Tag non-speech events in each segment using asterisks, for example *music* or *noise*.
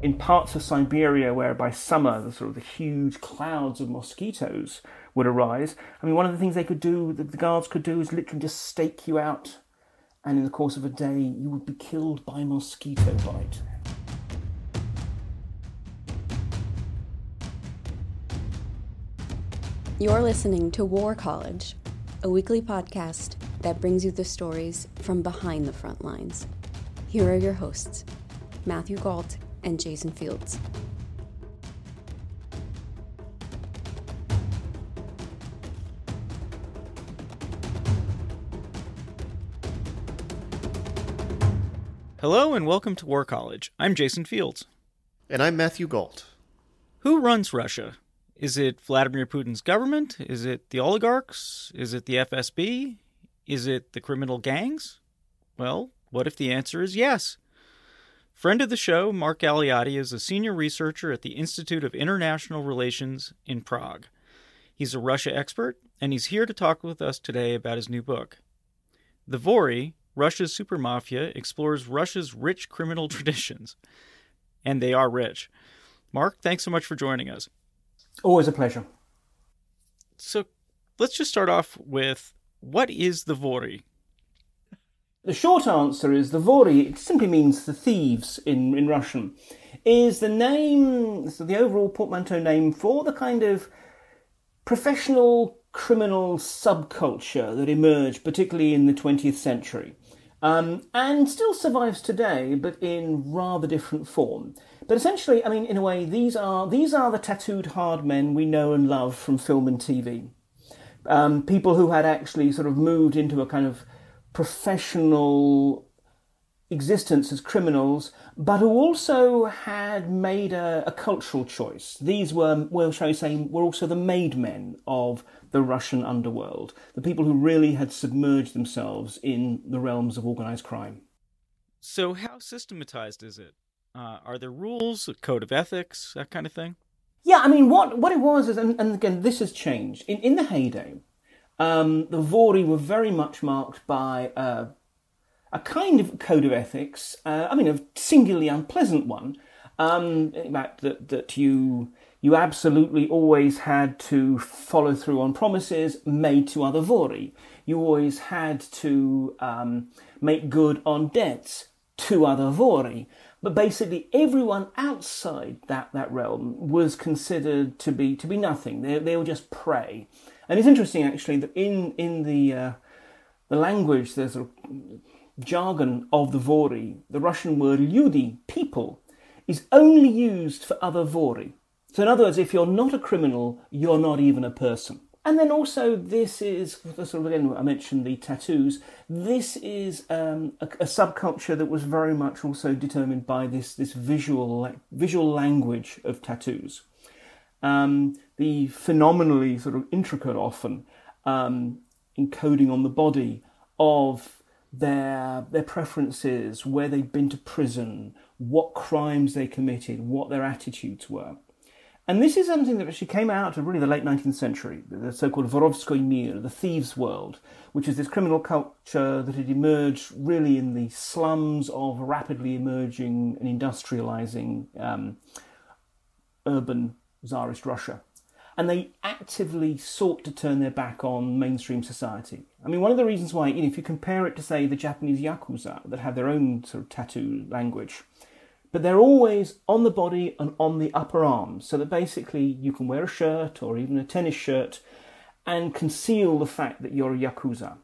in parts of Siberia where by summer the sort of the huge clouds of mosquitoes would arise. I mean, one of the things they could do, that the guards could do, is literally just stake you out, and in the course of a day, you would be killed by mosquito bite. You're listening to War College, a weekly podcast that brings you the stories from behind the front lines. Here are your hosts, Matthew Gault and Jason Fields. Hello and welcome to War College. I'm Jason Fields. And I'm Matthew Gault. Who runs Russia? Is it Vladimir Putin's government? Is it the oligarchs? Is it the FSB? Is it the criminal gangs? Well, what if the answer is yes? Friend of the show, Mark Galeotti is a senior researcher at the Institute of International Relations in Prague. He's a Russia expert, and he's here to talk with us today about his new book. The Vory, Russia's Super Mafia, explores Russia's rich criminal *laughs* traditions. And they are rich. Mark, thanks so much for joining us. Always a pleasure. So let's just start off with what is the Vory? The short answer is the Vory, it simply means the thieves in, in Russian, is the name, so the overall portmanteau name for the kind of professional criminal subculture that emerged, particularly in the 20th century. Um, and still survives today, but in rather different form. But essentially, I mean, in a way, these are these are the tattooed hard men we know and love from film and TV. Um, people who had actually sort of moved into a kind of professional existence as criminals, but who also had made a, a, cultural choice. These were, well, shall we say, were also the made men of the Russian underworld, the people who really had submerged themselves in the realms of organized crime. So, how systematized is it? Uh, are there rules, a code of ethics, that kind of thing? Yeah, I mean, what, what it was is, and, and again, this has changed. In, in the heyday, um, the Vory were very much marked by uh, a kind of code of ethics. Uh, I mean, a singularly unpleasant one. Um, fact, that that you you absolutely always had to follow through on promises made to other Vory. You always had to um, make good on debts to other Vory. But basically, everyone outside that, that realm was considered to be to be nothing. They, they were just prey. And it's interesting actually that in in the uh, the language, there's a jargon of the Vory, the Russian word "ludi" people, is only used for other Vory. So in other words, if you're not a criminal, you're not even a person. And then also, this is sort of again. I mentioned the tattoos. This is um, a, a, subculture that was very much also determined by this this visual visual language of tattoos um, the phenomenally sort of intricate, often um, encoding on the body of their their preferences, where they'd been to prison, what crimes they committed, what their attitudes were. And this is something that actually came out of really the late 19th century, the so-called Vorovskoy Mir, the thieves' world, which is this criminal culture that had emerged really in the slums of rapidly emerging and industrializing um, urban Tsarist Russia. And they actively sought to turn their back on mainstream society. I mean, one of the reasons why, you know, if you compare it to, say, the Japanese Yakuza that have their own sort of tattoo language, but they're always on the body and on the upper arms, so that basically you can wear a shirt or even a tennis shirt and conceal the fact that you're a Yakuza.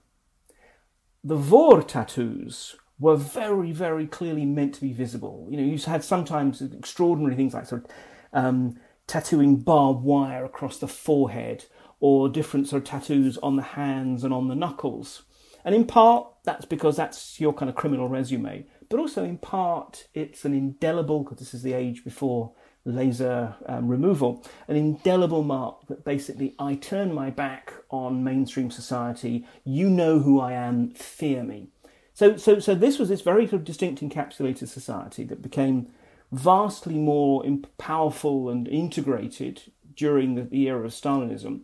The Vor tattoos were very, very clearly meant to be visible. You know, you had sometimes extraordinary things like sort of um, tattooing barbed wire across the forehead or different sort of tattoos on the hands and on the knuckles. And in part, that's because that's your kind of criminal resume. But also, in part, it's an indelible, because this is the age before laser um, removal, an indelible mark that basically I turn my back on mainstream society. You know who I am, fear me. So, so, so this was this very sort of distinct encapsulated society that became vastly more powerful and integrated during the, the era of Stalinism.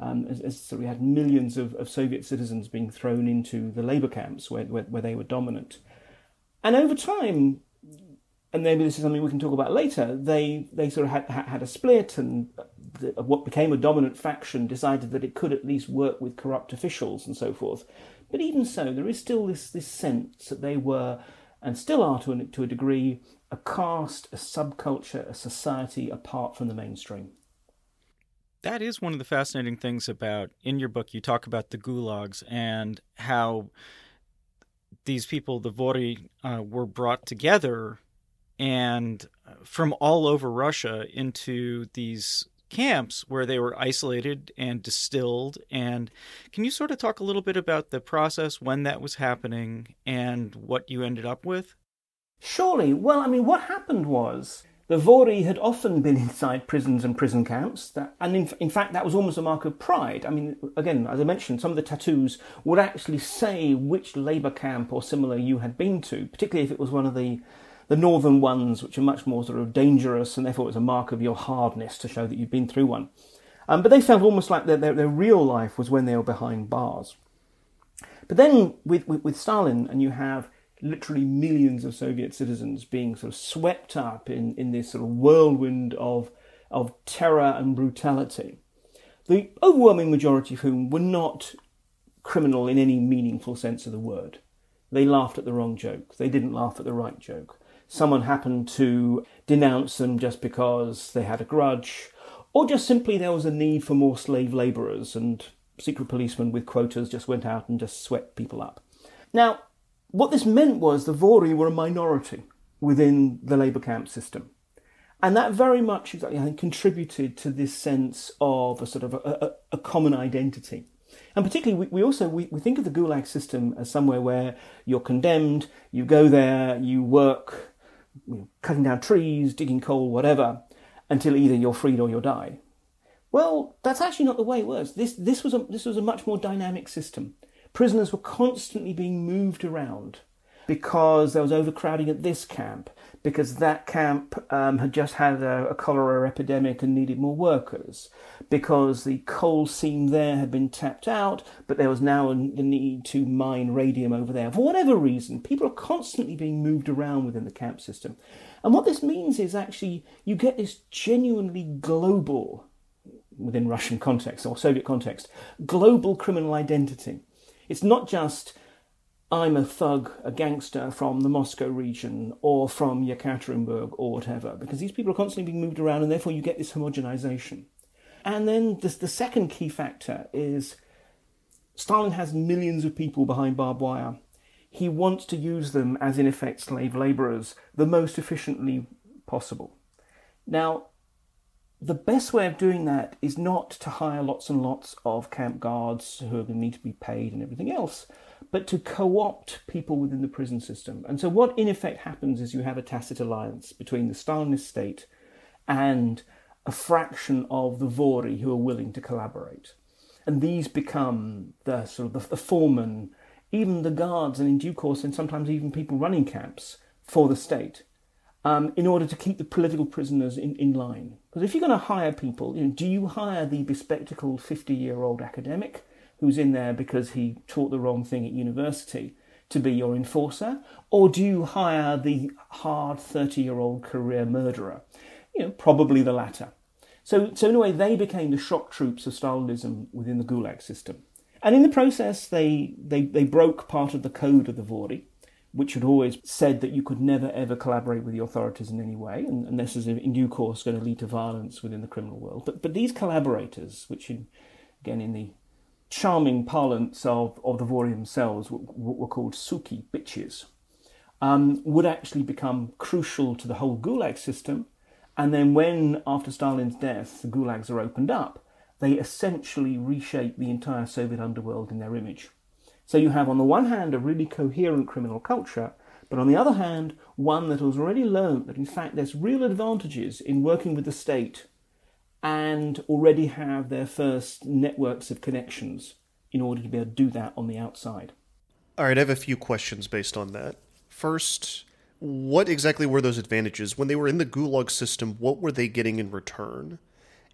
Um, as, as so we had millions of, of, Soviet citizens being thrown into the labor camps where, where, where, they were dominant. And over time, and maybe this is something we can talk about later. They they sort of had had a split, and the, what became a dominant faction decided that it could at least work with corrupt officials and so forth. But even so, there is still this this sense that they were, and still are to a, to a degree, a caste, a subculture, a society apart from the mainstream. That is one of the fascinating things about in your book. You talk about the gulags and how these people, the Vory, uh, were brought together and uh, from all over Russia into these camps where they were isolated and distilled. And can you sort of talk a little bit about the process when that was happening and what you ended up with? Surely. Well, I mean, what happened was the Vory had often been *laughs* inside prisons and prison camps, that, and in, in, fact, that was almost a mark of pride. I mean, again, as I mentioned, some of the tattoos would actually say which labour camp or similar you had been to, particularly if it was one of the, the northern ones, which are much more sort of dangerous, and therefore it was a mark of your hardness to show that you'd been through one. Um, but they felt almost like their, their, their, real life was when they were behind bars. But then with, with, with Stalin, and you have literally millions of Soviet citizens being sort of swept up in, in this sort of whirlwind of, of terror and brutality. The overwhelming majority of whom were not criminal in any meaningful sense of the word. They laughed at the wrong joke. They didn't laugh at the right joke. Someone happened to denounce them just because they had a grudge, or just simply there was a need for more slave labourers, and secret policemen with quotas just went out and just swept people up. Now, what this meant was the Vory were a minority within the labour camp system. And that very much, I think, contributed to this sense of a sort of a, a, a common identity. And particularly, we, we also we, we think of the Gulag system as somewhere where you're condemned, you go there, you work, you know, cutting down trees, digging coal, whatever, until either you're freed or you die. Well, that's actually not the way it works. This this was a this was a much more dynamic system prisoners were constantly being moved around because there was overcrowding at this camp, because that camp um, had just had a, a, cholera epidemic and needed more workers, because the coal seam there had been tapped out, but there was now a, the need to mine radium over there. For whatever reason, people are constantly being moved around within the camp system. And what this means is actually you get this genuinely global, within Russian context or Soviet context, global criminal identity it's not just I'm a thug, a gangster from the Moscow region or from Yekaterinburg or whatever, because these people are constantly being moved around and therefore you get this homogenization. And then the, the second key factor is Stalin has millions of people behind barbed wire. He wants to use them as, in effect, slave laborers the most efficiently possible. Now, the best way of doing that is not to hire lots and lots of camp guards who are going to need to be paid and everything else, but to co opt people within the prison system. And so, what in effect happens is you have a tacit alliance between the Stalinist state and a fraction of the Vory who are willing to collaborate. And these become the sort of the, the foremen, even the guards, and in due course, and sometimes even people running camps for the state um, in order to keep the political prisoners in, in line. Because if you're going to hire people, you know, do you hire the bespectacled 50 year old academic who's in there because he taught the wrong thing at university to be your enforcer? Or do you hire the hard 30 year old career murderer? You know, probably the latter. So, so in a way, they became the shock troops of Stalinism within the Gulag system. And in the process, they, they, they broke part of the code of the Vory which had always said that you could never ever collaborate with the authorities in any way, and, and this is in due course going to lead to violence within the criminal world. But but these collaborators, which in, again in the charming parlance of, of the Vory themselves were, were called suki bitches, um, would actually become crucial to the whole Gulag system. And then when after Stalin's death the Gulags are opened up, they essentially reshape the entire Soviet underworld in their image. So you have, on the one hand, a really coherent criminal culture, but on the other hand, one that has already learned that, in fact, there's real advantages in working with the state and already have their first networks of connections in order to be able to do that on the outside. All right, I have a few questions based on that. First, what exactly were those advantages? When they were in the Gulag system, what were they getting in return?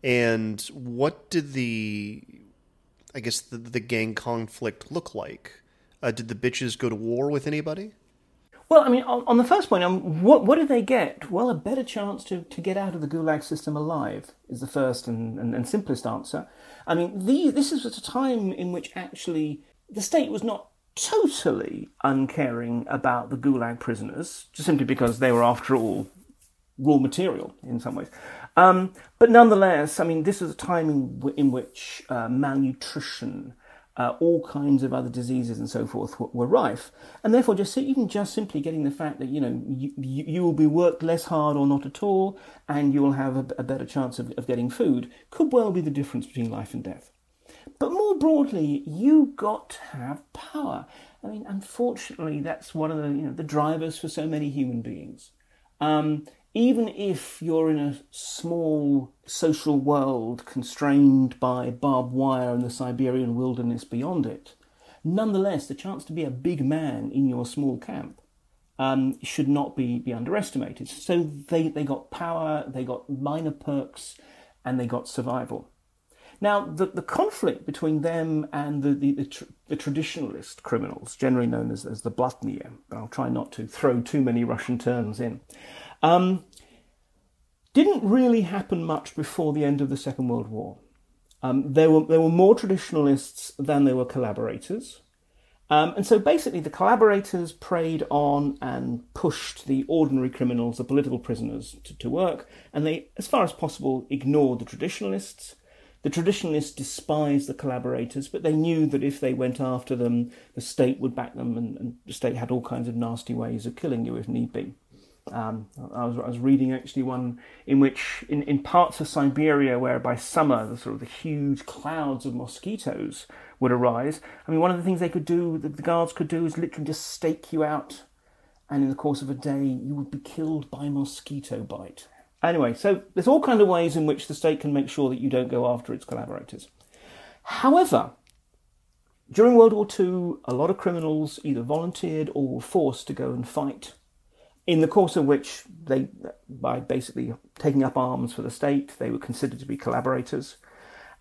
And what did the I guess the, the gang conflict look like? Uh, did the bitches go to war with anybody? Well, I mean, on, on the first point, um, what what did they get? Well, a better chance to, to get out of the Gulag system alive is the first and, and, and simplest answer. I mean, the, this is at a time in which actually the state was not totally uncaring about the Gulag prisoners, just simply because they were, after all, raw material in some ways. Um, but nonetheless, I mean, this was a time in, in which uh, malnutrition, uh, all kinds of other diseases and so forth were, were, rife, and therefore, just even just simply getting the fact that you know you, you, you will be worked less hard or not at all, and you will have a, a better chance of, of getting food, could well be the difference between life and death. But more broadly, you got to have power. I mean, unfortunately, that's one of the you know the drivers for so many human beings. Um, even if you're in a small social world constrained by barbed wire and the Siberian wilderness beyond it, nonetheless, the chance to be a big man in your small camp um, should not be, be underestimated. So they, they got power, they got minor perks, and they got survival. Now, the, the conflict between them and the, the, the, tr- the traditionalist criminals, generally known as, as the Blatnie, I'll try not to throw too many Russian terms in, um, didn't really happen much before the end of the Second World War. Um, there, were, there were more traditionalists than there were collaborators. Um, and so basically, the collaborators preyed on and pushed the ordinary criminals, the political prisoners, to, to work, and they, as far as possible, ignored the traditionalists. The traditionalists despised the collaborators, but they knew that if they went after them, the state would back them, and, and the state had all kinds of nasty ways of killing you if need be. Um, I, was, I was reading actually one in which, in, in parts of Siberia, where by summer the sort of the huge clouds of mosquitoes would arise. I mean, one of the things they could do, the guards could do, is literally just stake you out, and in the course of a day, you would be killed by mosquito bite. Anyway, so there's all kinds of ways in which the state can make sure that you don't go after its collaborators. However, during World War II, a lot of criminals either volunteered or were forced to go and fight in the course of which they, by basically taking up arms for the state, they were considered to be collaborators.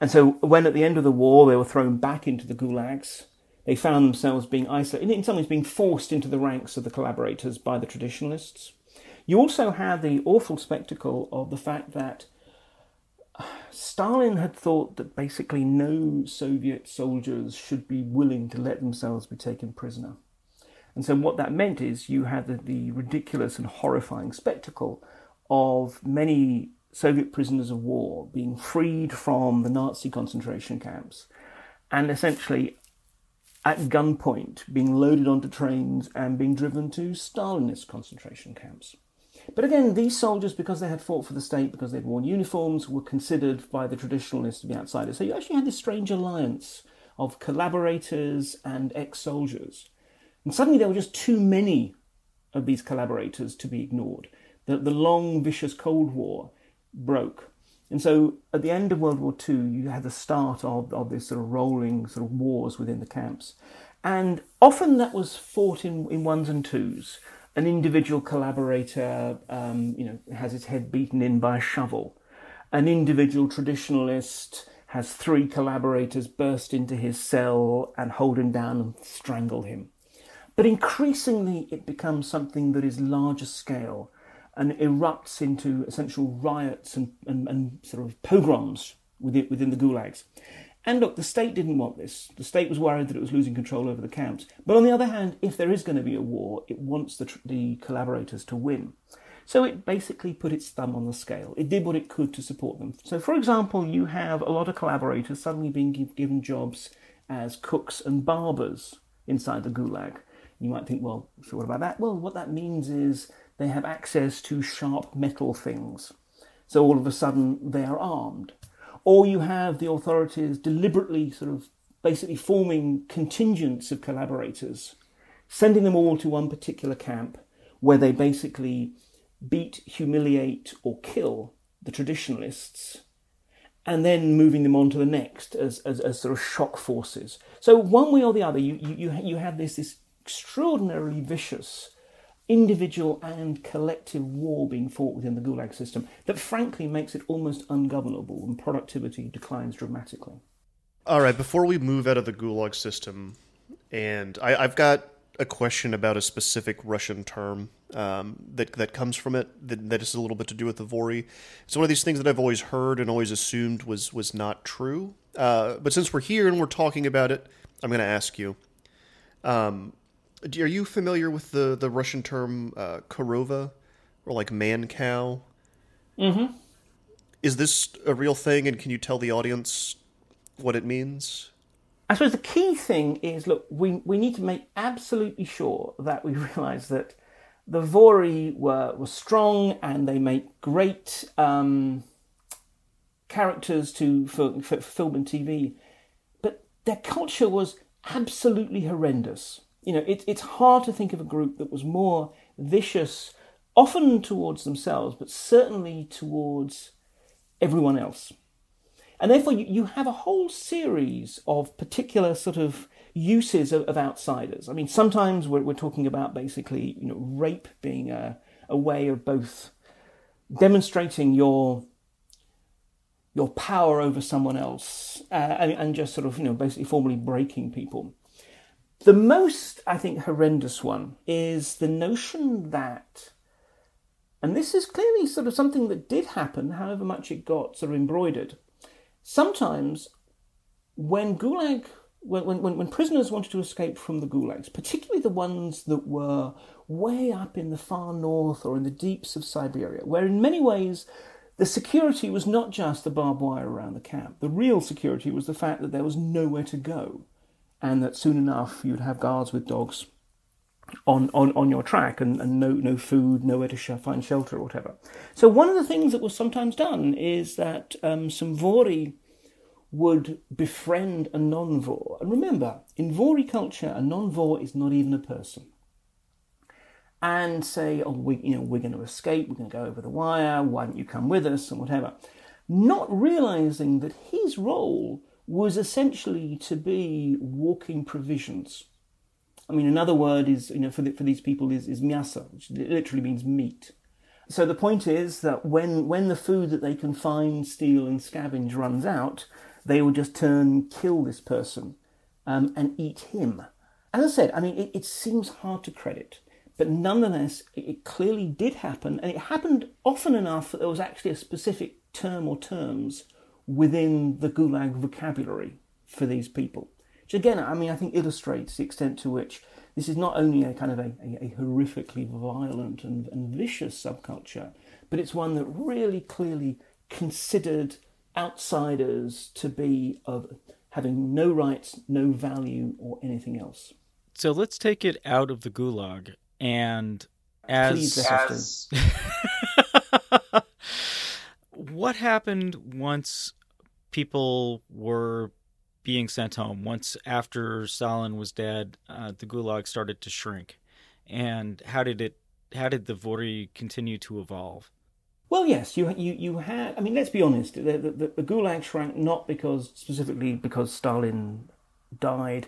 And so when at the end of the war they were thrown back into the gulags, they found themselves being isolated, in some ways being forced into the ranks of the collaborators by the traditionalists. You also had the awful spectacle of the fact that Stalin had thought that basically no Soviet soldiers should be willing to let themselves be taken prisoner. And so, what that meant is you had the, the ridiculous and horrifying spectacle of many Soviet prisoners of war being freed from the Nazi concentration camps and essentially at gunpoint being loaded onto trains and being driven to Stalinist concentration camps. But again, these soldiers, because they had fought for the state, because they'd worn uniforms, were considered by the traditionalists to be outsiders. So you actually had this strange alliance of collaborators and ex soldiers and suddenly there were just too many of these collaborators to be ignored. The, the long, vicious Cold War broke. And so at the end of World War II, you had the start of, of this sort of rolling sort of wars within the camps. And often that was fought in, in ones and twos. An individual collaborator, um, you know, has his head beaten in by a shovel. An individual traditionalist has three collaborators burst into his cell and hold him down and strangle him. But increasingly, it becomes something that is larger scale and erupts into essential riots and, and, and sort of pogroms within, within the gulags. And look, the state didn't want this. The state was worried that it was losing control over the camps. But on the other hand, if there is going to be a war, it wants the, the collaborators to win. So it basically put its thumb on the scale. It did what it could to support them. So, for example, you have a lot of collaborators suddenly being given jobs as cooks and barbers inside the gulag. You might think, well, so what about that? Well, what that means is they have access to sharp metal things. So all of a sudden they are armed. Or you have the authorities deliberately sort of basically forming contingents of collaborators, sending them all to one particular camp where they basically beat, humiliate, or kill the traditionalists, and then moving them on to the next as, as, as sort of shock forces. So one way or the other, you, you, you have this, this extraordinarily vicious individual and collective war being fought within the Gulag system that frankly makes it almost ungovernable and productivity declines dramatically. All right, before we move out of the Gulag system, and I, have got a question about a specific Russian term um, that that comes from it that, that is a little bit to do with the Vory. It's one of these things that I've always heard and always assumed was was not true. Uh, but since we're here and we're talking about it, I'm going to ask you. Um, are you familiar with the the Russian term uh, korova or like man cow? Mm-hmm. Is this a real thing, and can you tell the audience what it means? I suppose the key thing is look, we, we need to make absolutely sure that we *laughs* realise that the Vory were, were strong and they make great um, characters to for, for film and TV, but their culture was absolutely horrendous. You know, it, it's hard to think of a group that was more vicious, often towards themselves, but certainly towards everyone else. And therefore, you, you have a whole series of particular sort of uses of, of outsiders. I mean, sometimes we're, we're, talking about basically, you know, rape being a, a way of both demonstrating your your power over someone else uh, and, and just sort of, you know, basically formally breaking people. The most, I think, horrendous one is the notion that, and this is clearly sort of something that did happen, however much it got sort of embroidered sometimes when Gulag, when, when, when prisoners wanted to escape from the Gulags, particularly the ones that were way up in the far north or in the deeps of Siberia, where in many ways the security was not just the barbed wire around the camp. The real security was the fact that there was nowhere to go, and that soon enough you'd have guards with dogs on, on, on your track and, and no, no food, nowhere to sh- find shelter or whatever. So, one of the things that was sometimes done is that um, some Vory would befriend a non Vor. And remember, in Vory culture, a non Vor is not even a person. And say, oh, we, you know, we're going to escape, we're going to go over the wire, why don't you come with us, and whatever. Not realizing that his role was essentially to be walking provisions I mean, another word is, you know, for, the, for these people is, is miasa, which literally means meat. So the point is that when, when the food that they can find, steal, and scavenge runs out, they will just turn, kill this person, um, and eat him. As I said, I mean, it, it seems hard to credit, but nonetheless, it, it clearly did happen, and it happened often enough that there was actually a specific term or terms within the Gulag vocabulary for these people. Which again, I mean, I think illustrates the extent to which this is not only a kind of a, a, a horrifically violent and, and vicious subculture, but it's one that really clearly considered outsiders to be of having no rights, no value, or anything else. So let's take it out of the gulag and as, as... *laughs* what happened once people were being sent home. Once after Stalin was dead, uh, the Gulag started to shrink. And how did it? How did the Vory continue to evolve? Well, yes, you you you had. I mean, let's be honest. The, the, the Gulag shrank not because specifically because Stalin died,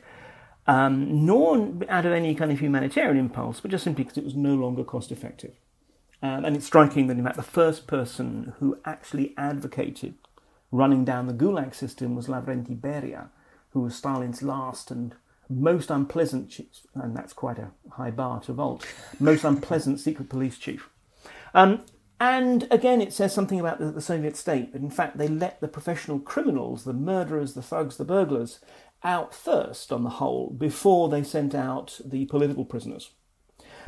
um, nor out of any kind of humanitarian impulse, but just simply because it was no longer cost effective. Um, and it's striking that in fact the first person who actually advocated running down the Gulag system was Lavrenti Beria, who was Stalin's last and most unpleasant chief, and that's quite a high bar to vault, most unpleasant *laughs* secret police chief. Um, and again, it says something about the, the, Soviet state that in fact they let the professional criminals, the murderers, the thugs, the burglars, out first on the whole before they sent out the political prisoners.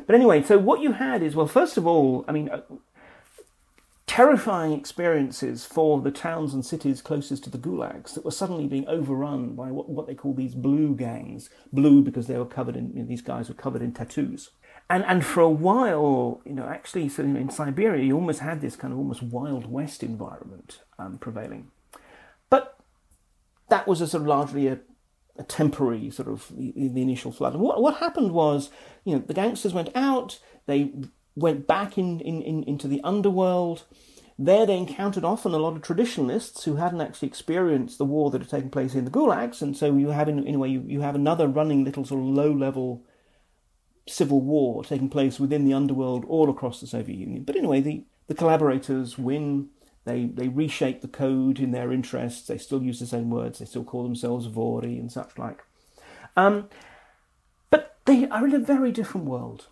But anyway, so what you had is well, first of all, I mean, uh, terrifying experiences for the towns and cities closest to the gulags that were suddenly being overrun by what, what they call these blue gangs. Blue because they were covered in, you know, these guys were covered in tattoos. And, and for a while, you know, actually, so in Siberia, you almost had this kind of almost Wild West environment um, prevailing. But that was a sort of largely a, a temporary sort of the, initial flood. And what, what happened was, you know, the gangsters went out, they went back in, in, in, into the underworld. There they encountered often a lot of traditionalists who hadn't actually experienced the war that had taken place in the gulags, and so you have in, in a way you, you have another running little sort of low level civil war taking place within the underworld all across the Soviet Union. But anyway, the, the collaborators win. They they reshape the code in their interests. They still use the same words. They still call themselves Vory and such like. Um, But they are in a very different world.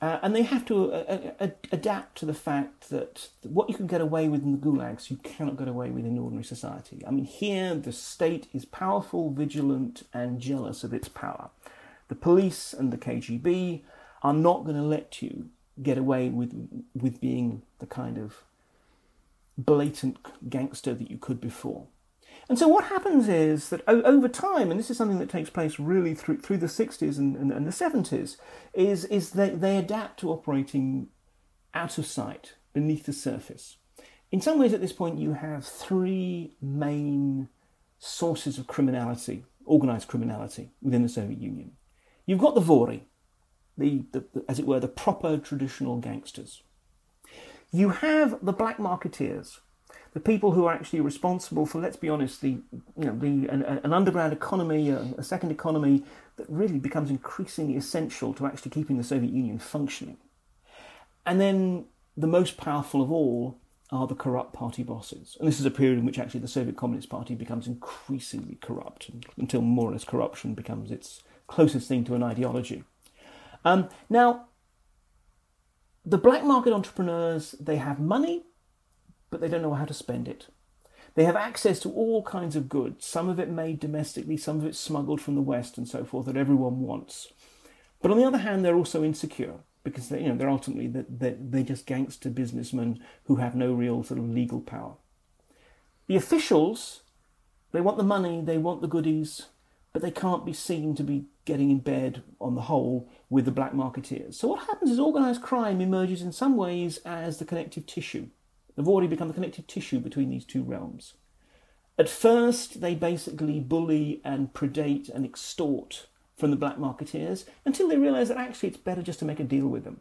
Uh, and they have to uh, uh, adapt to the fact that what you can get away with in the gulags, you cannot get away with in ordinary society. I mean, here the state is powerful, vigilant, and jealous of its power. The police and the KGB are not going to let you get away with with being the kind of blatant gangster that you could before. And so what happens is that over time, and this is something that takes place really through through the 60s and, and, and the 70s, is, is they, they adapt to operating out of sight, beneath the surface. In some ways, at this point, you have three main sources of criminality, organized criminality, within the Soviet Union. You've got the Vory, the, the, the, as it were, the proper traditional gangsters. You have the black marketeers, the people who are actually responsible for, let's be honest, the you know the an, an underground economy, a, a, second economy that really becomes increasingly essential to actually keeping the Soviet Union functioning. And then the most powerful of all are the corrupt party bosses, and this is a period in which actually the Soviet Communist Party becomes increasingly corrupt until more or less corruption becomes its closest thing to an ideology. Um, now, the black market entrepreneurs they have money but they don't know how to spend it. They have access to all kinds of goods, some of it made domestically, some of it smuggled from the West and so forth, that everyone wants. But on the other hand, they're also insecure because they, you know, they're ultimately they're, they're just gangster businessmen who have no real sort of legal power. The officials, they want the money, they want the goodies, but they can't be seen to be getting in bed on the whole with the black marketeers. So what happens is organised crime emerges in some ways as the connective tissue have already become the connective tissue between these two realms. At first, they basically bully and predate and extort from the black marketeers until they realize that actually it's better just to make a deal with them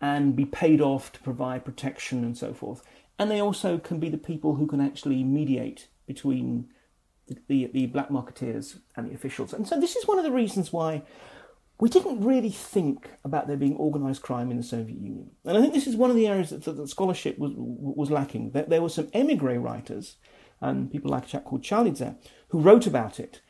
and be paid off to provide protection and so forth. And they also can be the people who can actually mediate between the, the, the black marketeers and the officials. And so this is one of the reasons why we didn't really think about there being organised crime in the Soviet Union. And I think this is one of the areas that, that scholarship was, was lacking. There, there were some emigre writers, and people like a chap called Chalidze, who wrote about it.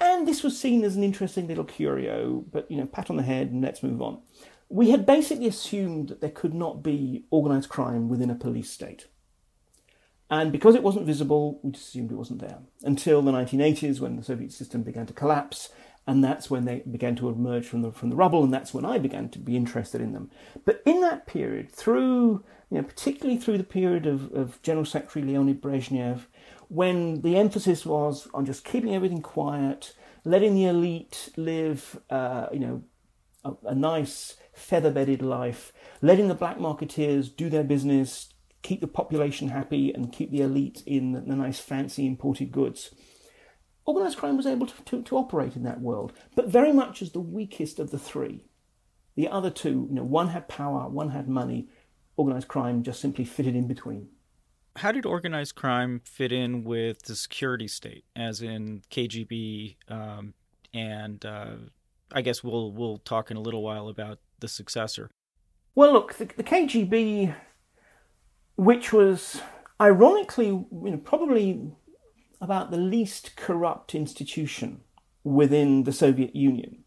And this was seen as an interesting little curio, but, you know, pat on the head and let's move on. We had basically assumed that there could not be organised crime within a police state. And because it wasn't visible, we just assumed it wasn't there. Until the 1980s, when the Soviet system began to collapse and that's when they began to emerge from the from the rubble, and that's when I began to be interested in them. But in that period, through you know, particularly through the period of, of General Secretary Leonid Brezhnev, when the emphasis was on just keeping everything quiet, letting the elite live, uh, you know, a, a nice feather-bedded life, letting the black marketeers do their business, keep the population happy, and keep the elite in the nice fancy imported goods organised crime was able to, to, to, operate in that world, but very much as the weakest of the three. The other two, you know, one had power, one had money. Organised crime just simply fitted in between. How did organized crime fit in with the security state, as in KGB, um, and uh, I guess we'll we'll talk in a little while about the successor. Well, look, the, the KGB, which was ironically, you know, probably about the least corrupt institution within the Soviet Union.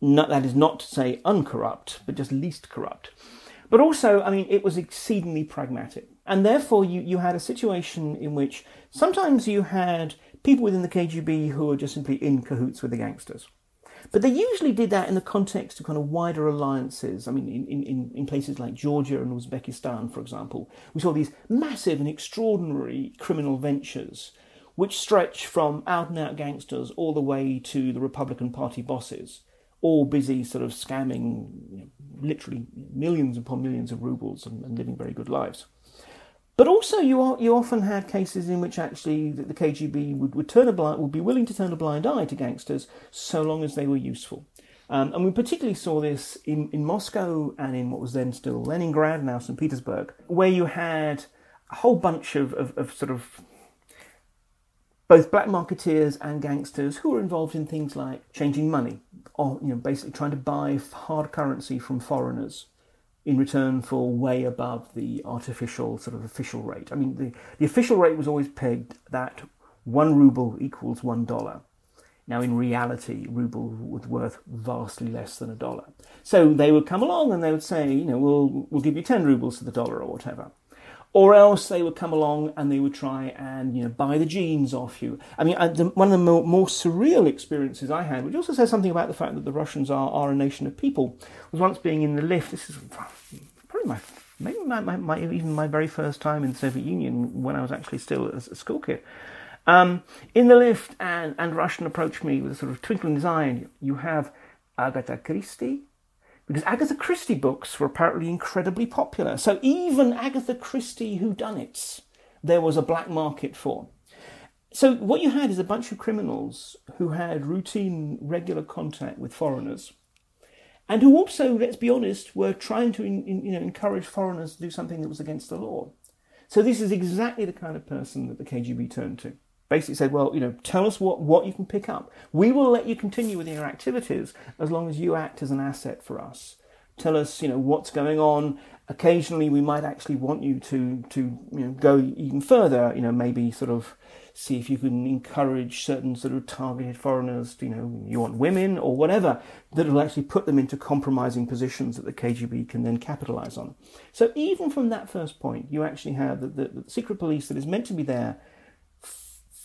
Not, that is not to say uncorrupt, but just least corrupt. But also, I mean, it was exceedingly pragmatic. And therefore, you, you had a situation in which sometimes you had people within the KGB who were just simply in cahoots with the gangsters. But they usually did that in the context of kind of wider alliances. I mean, in, in, in places like Georgia and Uzbekistan, for example, we saw these massive and extraordinary criminal ventures which stretch from out and out gangsters all the way to the Republican Party bosses, all busy sort of scamming you know, literally millions upon millions of rubles and, and, living very good lives. But also, you you often had cases in which actually the, the KGB would, would turn a blind, would be willing to turn a blind eye to gangsters so long as they were useful. Um, and we particularly saw this in, in Moscow and in what was then still Leningrad, now St. Petersburg, where you had a whole bunch of, of, of sort of both black marketeers and gangsters who were involved in things like changing money, or you know, basically trying to buy hard currency from foreigners in return for way above the artificial sort of official rate. I mean, the, the official rate was always pegged that one ruble equals one dollar. Now, in reality, ruble was worth vastly less than a dollar. So they would come along and they would say, you know, we'll, we'll give you 10 rubles to the dollar or whatever. Or else they would come along and they would try and, you know, buy the jeans off you. I mean, one of the more, more surreal experiences I had, which also says something about the fact that the Russians are, are a nation of people, was once being in the lift. This is probably my, maybe my, my, my even my very first time in the Soviet Union when I was actually still a, a school kid. Um, in the lift, and, and Russian approached me with a sort of twinkling in his eye. You have Agatha Christie, because Agatha Christie books were apparently incredibly popular. So even Agatha Christie whodunits, there was a black market for. So what you had is a bunch of criminals who had routine, regular contact with foreigners, and who also, let's be honest, were trying to you know encourage foreigners to do something that was against the law. So this is exactly the kind of person that the KGB turned to basically said, well, you know, tell us what, what you can pick up. We will let you continue with your activities as long as you act as an asset for us. Tell us, you know, what's going on. Occasionally, we might actually want you to, to you know, go even further. You know, maybe sort of see if you can encourage certain sort of targeted foreigners. You know, you want women or whatever that will actually put them into compromising positions that the KGB can then capitalize on. So even from that first point, you actually have the, the, the secret police that is meant to be there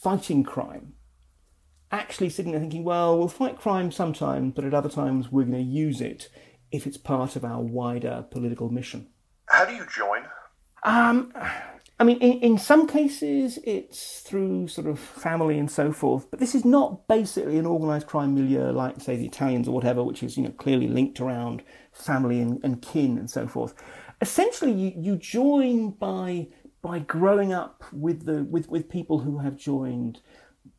fighting crime, actually sitting there thinking, well, we'll fight crime sometimes, but at other times we're going to use it if it's part of our wider political mission. How do you join? Um, I mean, in, in some cases, it's through sort of family and so forth, but this is not basically an organised crime milieu like, say, the Italians or whatever, which is, you know, clearly linked around family and, and kin and so forth. Essentially, you, you join by by growing up with the with, with people who have joined.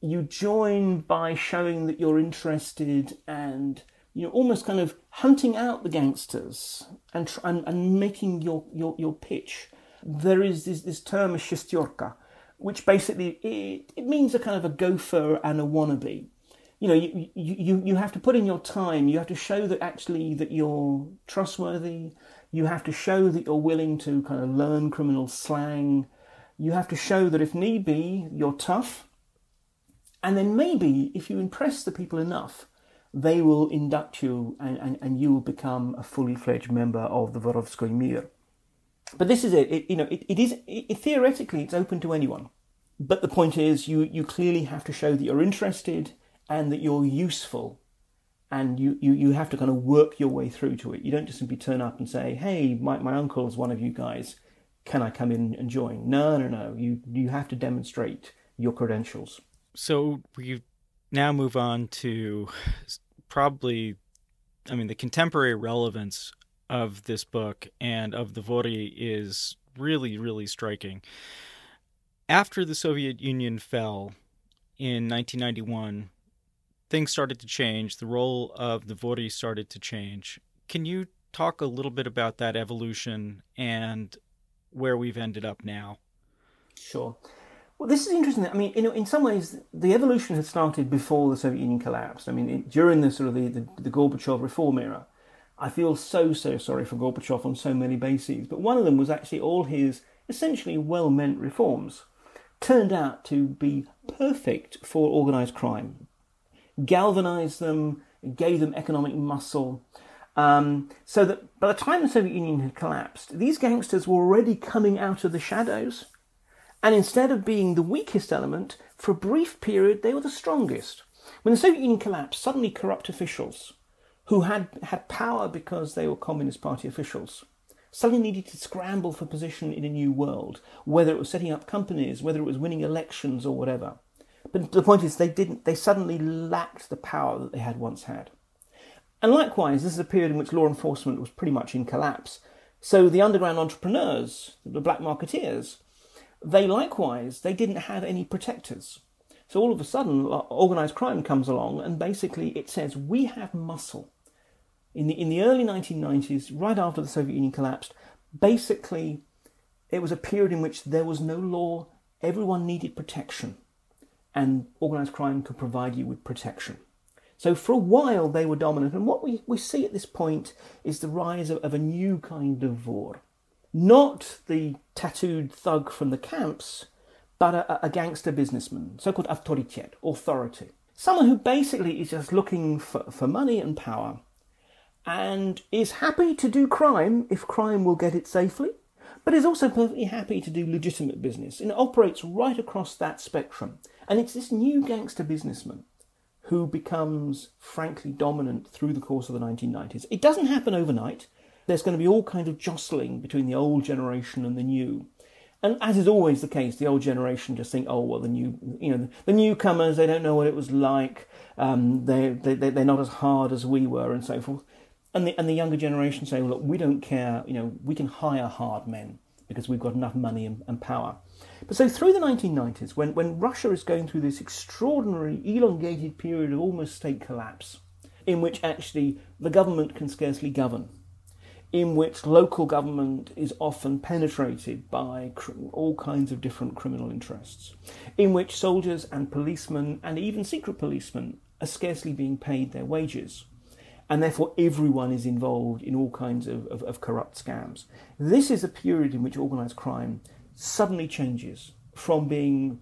You join by showing that you're interested and you know almost kind of hunting out the gangsters and and, and making your, your your pitch. There is this this term a shestyorka, which basically it, it means a kind of a gopher and a wannabe you know you, you you have to put in your time you have to show that actually that you're trustworthy you have to show that you're willing to kind of learn criminal slang. You have to show that if need be, you're tough. And then maybe if you impress the people enough, they will induct you and, and, and you will become a fully fledged member of the Vorovskoy Mir. But this is it. it you know, it, it is it, theoretically it's open to anyone. But the point is, you you clearly have to show that you're interested and that you're useful and you, you, you have to kind of work your way through to it. You don't just simply turn up and say, "Hey, my my uncle is one of you guys. Can I come in and join?" No, no, no. You you have to demonstrate your credentials. So we now move on to probably, I mean, the contemporary relevance of this book and of the Vory is really, really striking. After the Soviet Union fell in 1991, things started to change. The role of the Vory started to change. Can you talk a little bit about that evolution and where we've ended up now? Sure. Well, this is interesting. I mean, you know, in some ways, the evolution had started before the Soviet Union collapsed. I mean, it, during the sort of the, the, the Gorbachev reform era, I feel so so sorry for Gorbachev on so many bases. But one of them was actually all his essentially well-meant reforms turned out to be perfect for organised crime, galvanized them, gave them economic muscle. Um, so that by the time the Soviet Union had collapsed, these gangsters were already coming out of the shadows. And instead of being the weakest element, for a brief period, they were the strongest. When the Soviet Union collapsed, suddenly corrupt officials who had, had power because they were Communist Party officials suddenly needed to scramble for position in a new world, whether it was setting up companies, whether it was winning elections or whatever. But the point is, they didn't. They suddenly lacked the power that they had once had. And likewise, this is a period in which law enforcement was pretty much in collapse. So the underground entrepreneurs, the black marketeers, they likewise they didn't have any protectors. So all of a sudden, organized crime comes along, and basically it says we have muscle. In the in the early 1990s, right after the Soviet Union collapsed, basically it was a period in which there was no law. Everyone needed protection and organised crime could provide you with protection. So for a while they were dominant, and what we, we see at this point is the rise of, of a new kind of vor. Not the tattooed thug from the camps, but a, a gangster businessman, so called autoritet, authority. someone who basically is just looking for, for money and power and is happy to do crime if crime will get it safely, but is also perfectly happy to do legitimate business and operates right across that spectrum. And it's this new gangster businessman who becomes frankly dominant through the course of the 1990s. It doesn't happen overnight. There's going to be all kind of jostling between the old generation and the new. And as is always the case, the old generation just think, oh well, the new, you know, the newcomers they don't know what it was like. Um, they they they're not as hard as we were, and so forth. And the and the younger generation say, well, look, we don't care. You know, we can hire hard men because we've got enough money and, and power. But so through the 1990s, when when Russia is going through this extraordinary, elongated period of almost state collapse, in which actually the government can scarcely govern in which local government is often penetrated by cr- all kinds of different criminal interests, in which soldiers and policemen and even secret policemen are scarcely being paid their wages. And therefore, everyone is involved in all kinds of, of, of corrupt scams. This is a period in which organised crime suddenly changes from being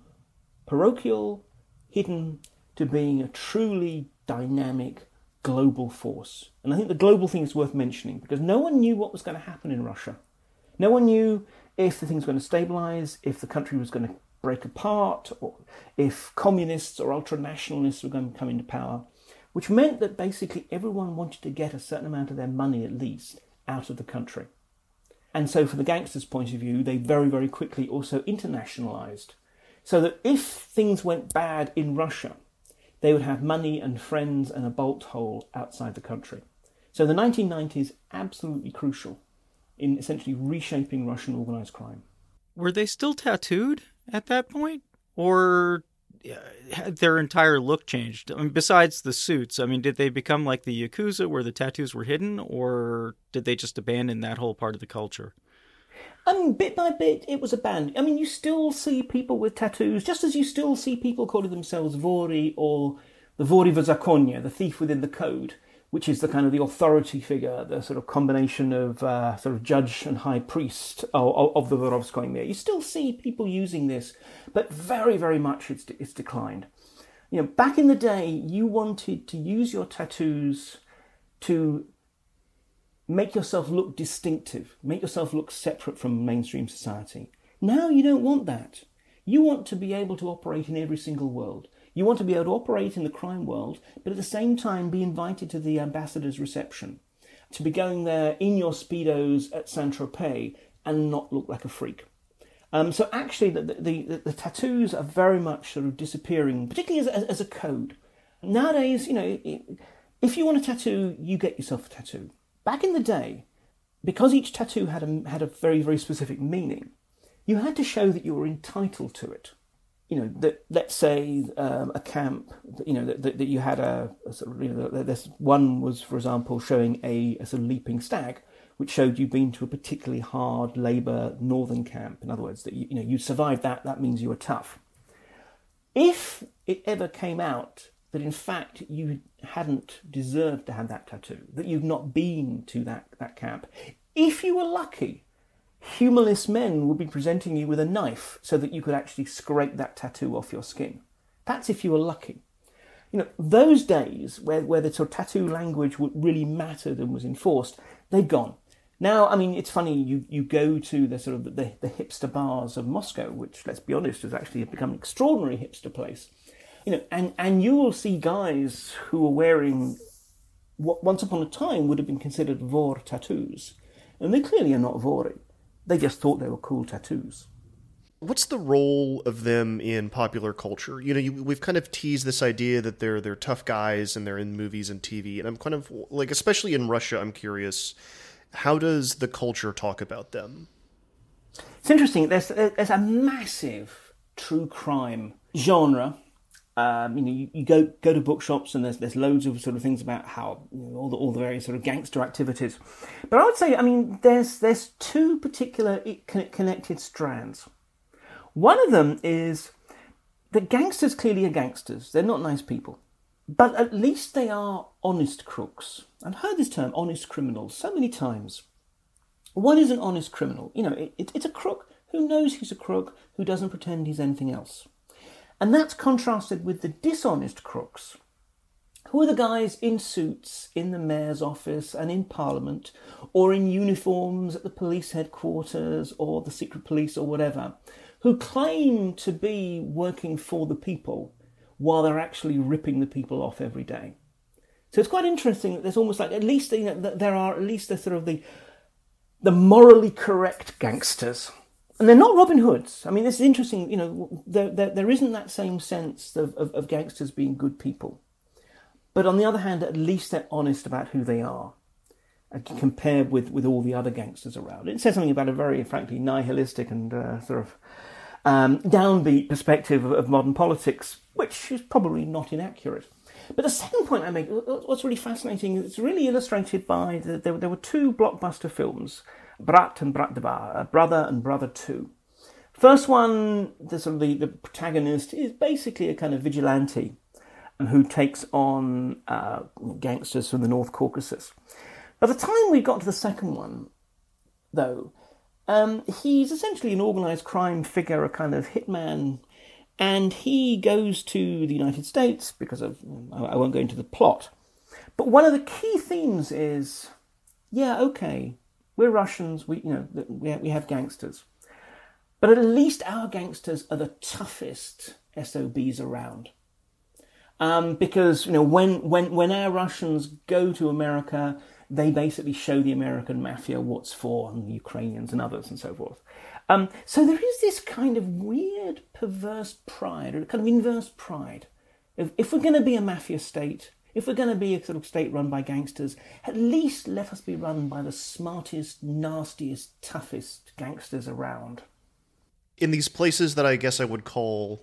parochial, hidden, to being a truly dynamic, global force. And I think the global thing is worth mentioning because no one knew what was going to happen in Russia. No one knew if the thing was going to stabilize, if the country was going to break apart, or if communists or ultranationalists were going to come into power, which meant that basically everyone wanted to get a certain amount of their money at least out of the country. And so, from the gangsters' point of view, they very, very quickly also internationalized. So that if things went bad in Russia, they would have money and friends and a bolt hole outside the country. So the 1990s absolutely crucial in essentially reshaping Russian organized crime. Were they still tattooed at that point, or had their entire look changed? I mean, besides the suits, I mean, did they become like the yakuza, where the tattoos were hidden, or did they just abandon that whole part of the culture? Mean, bit by bit, it was abandoned. I mean, you still see people with tattoos, just as you still see people calling themselves Vory or the Vory Zakonia, the thief within the code, which is the kind of the authority figure, the sort of combination of uh, sort of judge and high priest of, of the Vorovskoye You still see people using this, but very, very much it's, it's declined. You know, back in the day, you wanted to use your tattoos to make yourself look distinctive, make yourself look separate from mainstream society. Now you don't want that. You want to be able to operate in every single world. You want to be able to operate in the crime world, but at the same time be invited to the ambassador's reception, to be going there in your Speedos at Saint Tropez and not look like a freak. Um, so actually, the, the, the, the, tattoos are very much sort of disappearing, particularly as, as, as a code. Nowadays, you know, if you want a tattoo, you get yourself a tattoo. Back in the day, because each tattoo had a, had a very, very specific meaning, you had to show that you were entitled to it. You know, that let's say um, a camp, you know, that, that, that you had a, a, sort of, you know, this one was, for example, showing a, a sort of leaping stag, which showed you'd been to a particularly hard labour northern camp. In other words, that you, you know you survived that, that means you were tough. If it ever came out that in fact you hadn't deserved to have that tattoo, that you'd not been to that, that camp. If you were lucky, humorless men would be presenting you with a knife so that you could actually scrape that tattoo off your skin. That's if you were lucky. You know, those days where, where the sort of tattoo language really mattered and was enforced, they've gone. Now, I mean, it's funny, you, you go to the sort of the, the hipster bars of Moscow, which, let's be honest, has actually become an extraordinary hipster place you know, and, and you will see guys who are wearing what once upon a time would have been considered vor tattoos. And they clearly are not vory. They just thought they were cool tattoos. What's the role of them in popular culture? You know, you, we've kind of teased this idea that they're they're tough guys and they're in movies and TV, and I'm kind of like, especially in Russia, I'm curious, how does the culture talk about them? It's interesting. There's there's a massive true crime genre um, you know, you, you, go go to bookshops and there's there's loads of sort of things about how you know, all the all the various sort of gangster activities. But I would say, I mean, there's there's two particular connected strands. One of them is that gangsters clearly are gangsters. They're not nice people, but at least they are honest crooks. I've heard this term, honest criminals, so many times. What is an honest criminal? You know, it, it, it's a crook who knows he's a crook, who doesn't pretend he's anything else. And that's contrasted with the dishonest crooks, who are the guys in suits in the mayor's office and in parliament, or in uniforms at the police headquarters or the secret police or whatever, who claim to be working for the people while they're actually ripping the people off every day. So it's quite interesting that there's almost like at least you know, there are at least the sort of the the morally correct gangsters, and they're not Robin Hoods. I mean, this is interesting. You know, there there, there isn't that same sense of, of, of gangsters being good people, but on the other hand, at least they're honest about who they are, compared with with all the other gangsters around. It says something about a very frankly nihilistic and uh, sort of um, downbeat perspective of, of modern politics, which is probably not inaccurate. But the second point I make, what's really fascinating, it's really illustrated by the, there, there were two blockbuster films, Brat and Brat Dva, uh, Brother and Brother Two. First one, the sort of the, the protagonist is basically a kind of vigilante who takes on uh, gangsters from the North Caucasus. By the time we got to the second one, though, um, he's essentially an organised crime figure, a kind of hitman and he goes to the United States because of I won't go into the plot. But one of the key themes is, yeah, okay, we're Russians, we you know we have, gangsters, but at least our gangsters are the toughest SOBs around. Um, because you know when when when our Russians go to America, they basically show the American mafia what's for, and the Ukrainians and others and so forth. Um, so there is this kind of weird, perverse pride, or kind of inverse pride. If, if we're going to be a mafia state, if we're going to be a sort of state run by gangsters, at least let us be run by the smartest, nastiest, toughest gangsters around. In these places that I guess I would call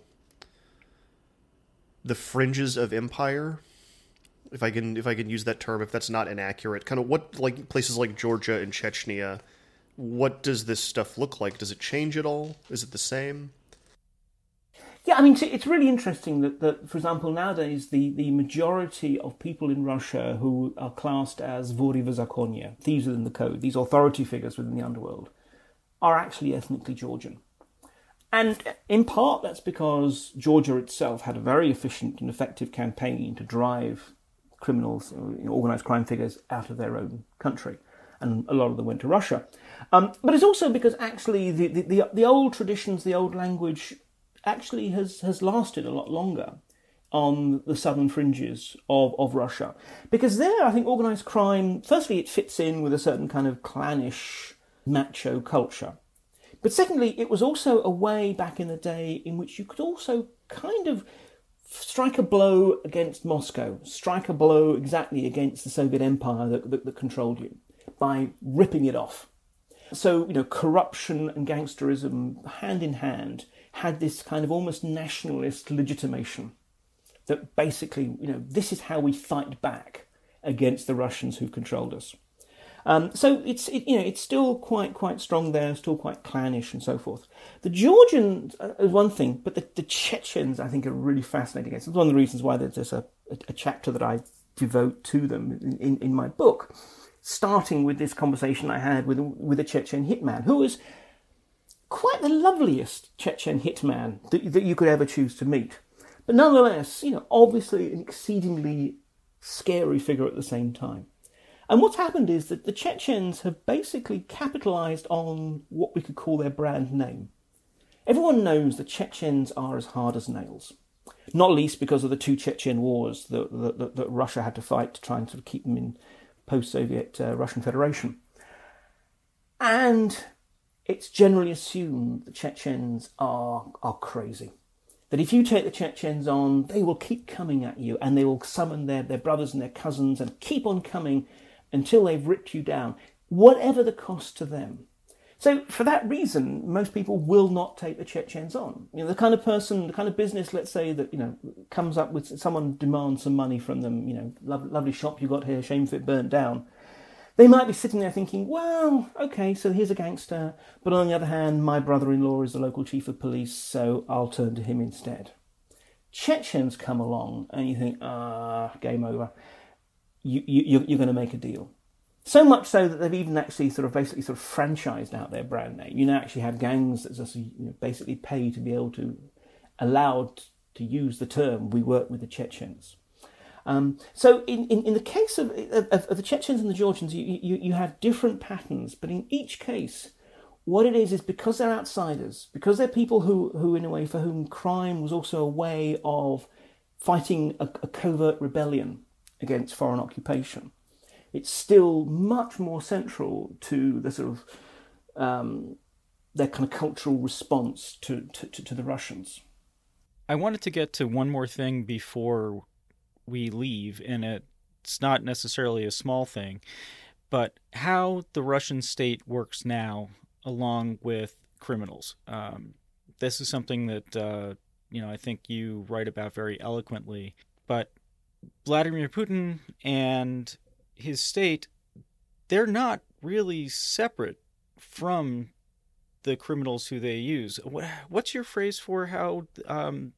the fringes of empire, if I can if I can use that term, if that's not inaccurate, kind of what like places like Georgia and Chechnya what does this stuff look like? Does it change at all? Is it the same? Yeah, I mean, it's really interesting that, that, for example, nowadays the, the majority of people in Russia who are classed as vory v thieves within the code, these authority figures within the underworld, are actually ethnically Georgian. And in part, that's because Georgia itself had a very efficient and effective campaign to drive criminals, you know, organized crime figures, out of their own country. And a lot of them went to Russia. Um, but it's also because actually the, the, the, the old traditions, the old language actually has, has lasted a lot longer on the southern fringes of, of Russia. Because there, I think organized crime, firstly, it fits in with a certain kind of clannish macho culture. But secondly, it was also a way back in the day in which you could also kind of strike a blow against Moscow, strike a blow exactly against the Soviet Empire that, that, that controlled you by ripping it off. So, you know, corruption and gangsterism, hand in hand, had this kind of almost nationalist legitimation that basically, you know, this is how we fight back against the Russians who controlled us. Um, so it's it, you know it's still quite quite strong there, still quite clannish and so forth. The Georgians uh, is one thing, but the, the Chechens I think are really fascinating. It's one of the reasons why there's a, a, a chapter that I devote to them in, in, in my book starting with this conversation I had with with a Chechen hitman who was quite the loveliest Chechen hitman that, that you could ever choose to meet. But nonetheless, you know, obviously an exceedingly scary figure at the same time. And what's happened is that the Chechens have basically capitalized on what we could call their brand name. Everyone knows the Chechens are as hard as nails, not least because of the two Chechen wars that, that, that Russia had to fight to try and sort of keep them in post-Soviet uh, Russian Federation. And it's generally assumed the Chechens are, are crazy. That if you take the Chechens on, they will keep coming at you and they will summon their, their brothers and their cousins and keep on coming until they've ripped you down, whatever the cost to them. So for that reason, most people will not take the Chechens on. You know, the kind of person, the kind of business, let's say that you know comes up with someone demands some money from them. You know, lovely, shop you got here, shame if it burnt down. They might be sitting there thinking, well, okay, so here's a gangster, but on the other hand, my brother-in-law is the local chief of police, so I'll turn to him instead. Chechens come along, and you think, ah, game over. You, you, you're going to make a deal. So much so that they've even actually sort of basically sort of franchised out their brand name. You now actually have gangs that just you know, basically pay to be able to allowed to use the term we work with the Chechens. Um, so in, in, in, the case of, of, of, the Chechens and the Georgians, you, you, you have different patterns, but in each case, what it is is because they're outsiders, because they're people who, who in a way, for whom crime was also a way of fighting a, a covert rebellion against foreign occupation. It's still much more central to the sort of um, their kind of cultural response to, to, to, to the Russians. I wanted to get to one more thing before we leave, and it's not necessarily a small thing, but how the Russian state works now along with criminals. Um, this is something that uh, you know I think you write about very eloquently. But Vladimir Putin and his state, they're not really separate from the criminals who they use. What's your phrase for how um,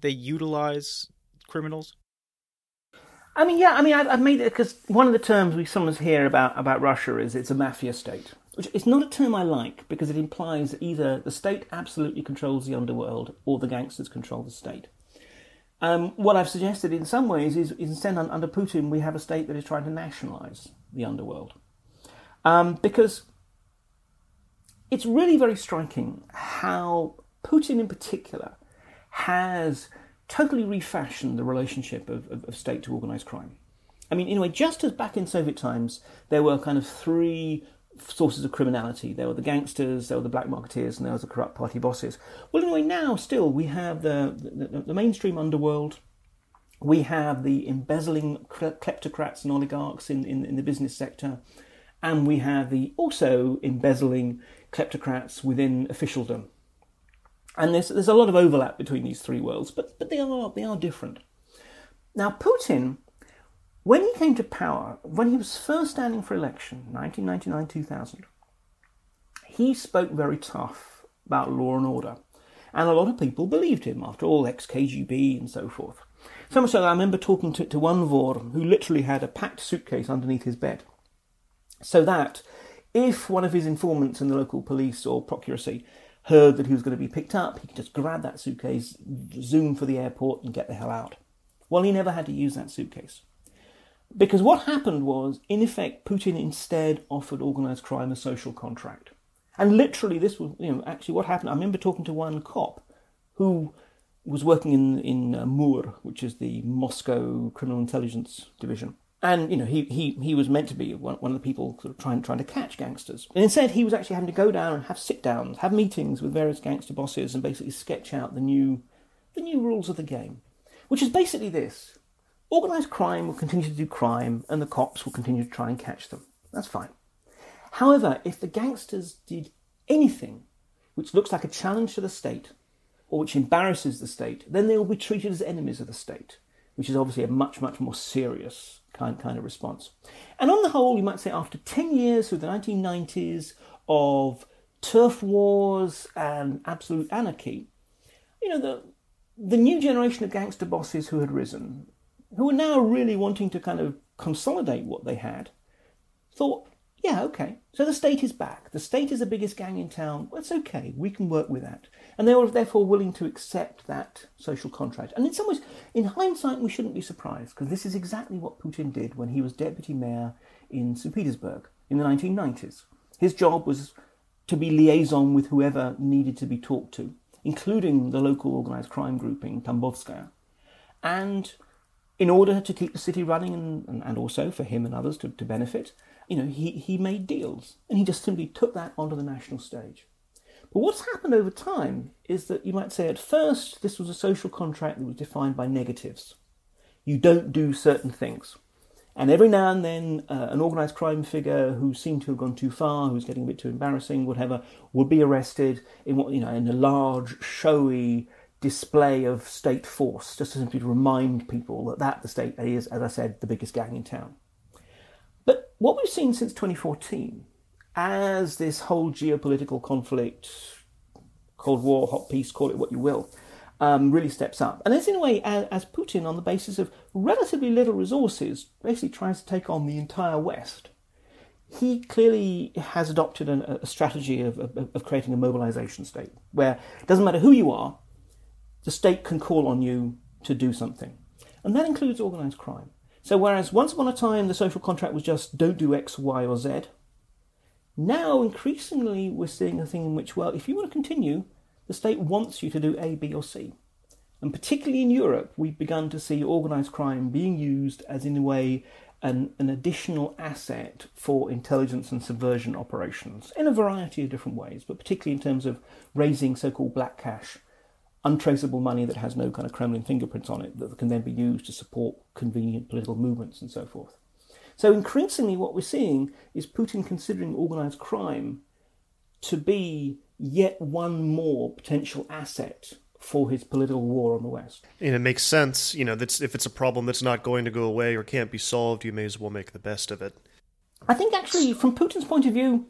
they utilize criminals? I mean, yeah, I mean, I've made it because one of the terms we sometimes hear about, about Russia is it's a mafia state, which is not a term I like because it implies either the state absolutely controls the underworld or the gangsters control the state. Um, what I've suggested in some ways is, is instead under Putin we have a state that is trying to nationalize the underworld. Um, because it's really very striking how Putin in particular has totally refashioned the relationship of, of, of state to organized crime. I mean, in a way, just as back in Soviet times, there were kind of three sources of criminality. There were the gangsters, there were the black marketeers, and there was the corrupt party bosses. Well, in a way, now still we have the, the, the mainstream underworld. We have the embezzling kleptocrats and oligarchs in, in, in, the business sector, and we have the also embezzling kleptocrats within officialdom. And there's, there's a lot of overlap between these three worlds, but, but they, are, they are different. Now, Putin, when he came to power, when he was first standing for election, 1999 2000, he spoke very tough about law and order. And a lot of people believed him, after all, ex KGB and so forth. So much so that I remember talking to, to one Vor who literally had a packed suitcase underneath his bed. So that if one of his informants in the local police or procuracy heard that he was going to be picked up, he could just grab that suitcase, zoom for the airport, and get the hell out. Well, he never had to use that suitcase. Because what happened was, in effect, Putin instead offered organised crime a social contract. And literally, this was, you know, actually what happened. I remember talking to one cop who was working in, in uh, MUR, which is the Moscow Criminal Intelligence Division and you know he, he, he was meant to be one, one of the people sort of trying trying to catch gangsters. And instead he was actually having to go down and have sit downs have meetings with various gangster bosses and basically sketch out the new the new rules of the game. Which is basically this. Organized crime will continue to do crime and the cops will continue to try and catch them. That's fine. However if the gangsters did anything which looks like a challenge to the state or which embarrasses the state then they will be treated as enemies of the state which is obviously a much much more serious kind, kind of response. And on the whole, you might say after 10 years through the 1990s of turf wars and absolute anarchy, you know, the, the new generation of gangster bosses who had risen, who were now really wanting to kind of consolidate what they had, thought, yeah, okay. So the state is back. The state is the biggest gang in town. It's okay. We can work with that. And they were therefore willing to accept that social contract. And in some ways, in hindsight, we shouldn't be surprised because this is exactly what Putin did when he was deputy mayor in St. Petersburg in the 1990s. His job was to be liaison with whoever needed to be talked to, including the local organized crime grouping, Tambovskaya. And in order to keep the city running and, and also for him and others to, to benefit, you know, he, he made deals and he just simply took that onto the national stage. But what's happened over time is that you might say at first this was a social contract that was defined by negatives. You don't do certain things. And every now and then, uh, an organised crime figure who seemed to have gone too far, who was getting a bit too embarrassing, whatever, would be arrested in what you know in a large, showy display of state force, just to simply remind people that that the state is, as I said, the biggest gang in town. What we've seen since 2014, as this whole geopolitical conflict, Cold War, hot peace, call it what you will, um, really steps up. And as in a way, as, as, Putin, on the basis of relatively little resources, basically tries to take on the entire West, he clearly has adopted an, a strategy of, of, of, creating a mobilization state where it doesn't matter who you are, the state can call on you to do something. And that includes organised crime. So, whereas once upon a time the social contract was just don't do X, Y, or Z, now increasingly we're seeing a thing in which, well, if you want to continue, the state wants you to do A, B, or C. And particularly in Europe, we've begun to see organised crime being used as, in a way, an, an additional asset for intelligence and subversion operations in a variety of different ways, but particularly in terms of raising so called black cash, untraceable money that has no kind of Kremlin fingerprints on it that can then be used to support convenient political movements and so forth. So increasingly, what we're seeing is Putin considering organised crime to be yet one more potential asset for his political war on the West. And it makes sense, you know, that's if it's a problem that's not going to go away or can't be solved, you may as well make the best of it. I think actually, from Putin's point of view,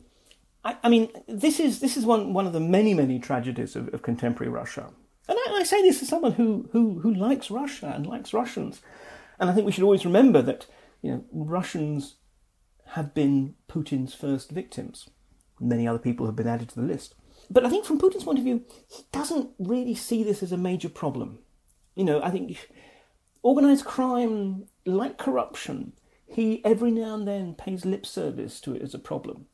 I, I mean, this is this is one one of the many many tragedies of, of contemporary Russia. And I, I, say this as someone who, who who likes Russia and likes Russians, and I think we should always remember that you know Russians have been Putin's first victims. Many other people have been added to the list. But I think from Putin's point of view, he doesn't really see this as a major problem. You know, I think organized crime, like corruption, he every now and then pays lip service to it as a problem.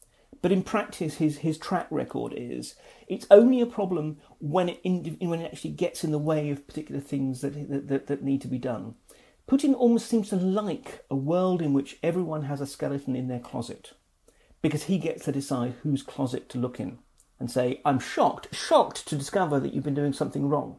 But in practice, his, his track record is it's only a problem when it, in, when it actually gets in the way of particular things that, that, that need to be done. Putin almost seems to like a world in which everyone has a skeleton in their closet because he gets to decide whose closet to look in and say, I'm shocked, shocked to discover that you've been doing something wrong.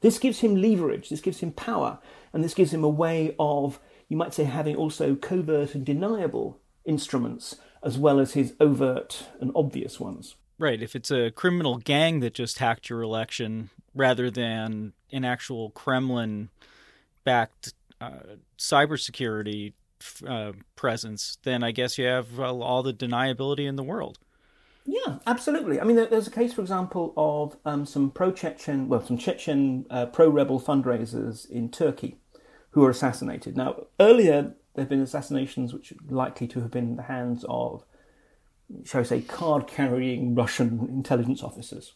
This gives him leverage, this gives him power, and this gives him a way of, you might say, having also covert and deniable instruments as well as his overt and obvious ones. Right. If it's a criminal gang that just hacked your election rather than an actual Kremlin backed uh, cybersecurity uh, presence, then I guess you have uh, all the deniability in the world. Yeah, absolutely. I mean, there's a case, for example, of um, some pro-Chechen, well, some Chechen uh, pro-rebel fundraisers in Turkey who were assassinated. Now, earlier there have been assassinations which are likely to have been in the hands of, shall we say, card-carrying Russian intelligence officers.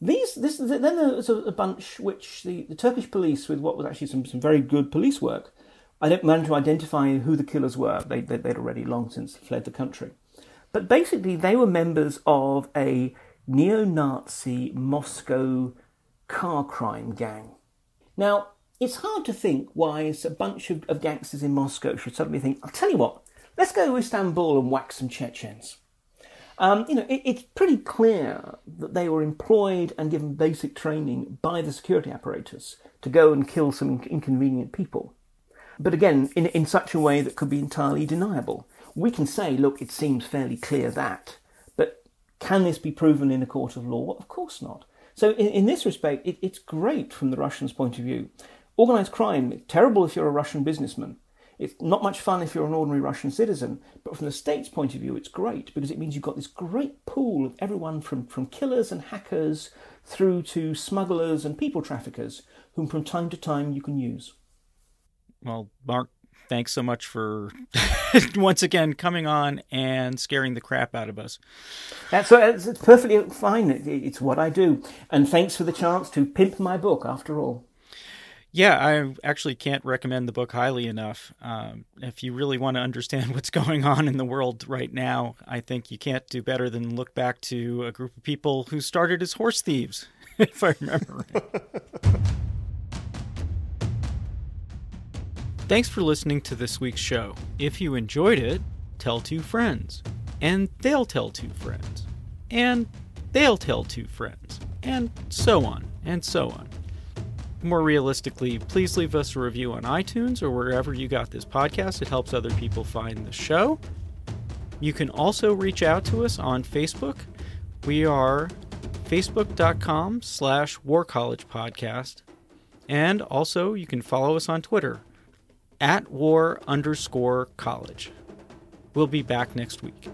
These, this, then there's a, bunch which the, the Turkish police, with what was actually some, some very good police work, I don't manage to identify who the killers were. They, they, they'd already long since fled the country. But basically, they were members of a neo Nazi Moscow car crime gang. Now, it's hard to think why a bunch of, of gangsters in Moscow should suddenly think, I'll tell you what, let's go to Istanbul and whack some Chechens. Um, you know, it, it's pretty clear that they were employed and given basic training by the security apparatus to go and kill some inconvenient people. But again, in, in such a way that could be entirely deniable we can say, look, it seems fairly clear that, but can this be proven in a court of law? Of course not. So, in, in this respect, it, it's great from the Russians' point of view. Organised crime, terrible if you're a Russian businessman. It's not much fun if you're an ordinary Russian citizen, but from the state's point of view, it's great because it means you've got this great pool of everyone from, from killers and hackers through to smugglers and people traffickers, whom from time to time you can use. Well, Mark, thanks so much for *laughs* once again coming on and scaring the crap out of us. That's so it's, it's perfectly fine. It's what I do. And thanks for the chance to pimp my book after all. Yeah, I actually can't recommend the book highly enough. Um, if you really want to understand *laughs* what's going on in the world right now, I think you can't do better than look back to a group of people who started as horse thieves, *laughs* if I remember. Thanks for listening to this week's show. If you enjoyed it, tell two friends, and they'll tell two friends, and they'll tell two friends, and so on and so on. More realistically, please leave us a review on iTunes or wherever you got this podcast. It helps other people find the show. You can also reach out to us on Facebook. We are facebook.com slash war college podcast. And also you can follow us on Twitter at war underscore college. We'll be back next week.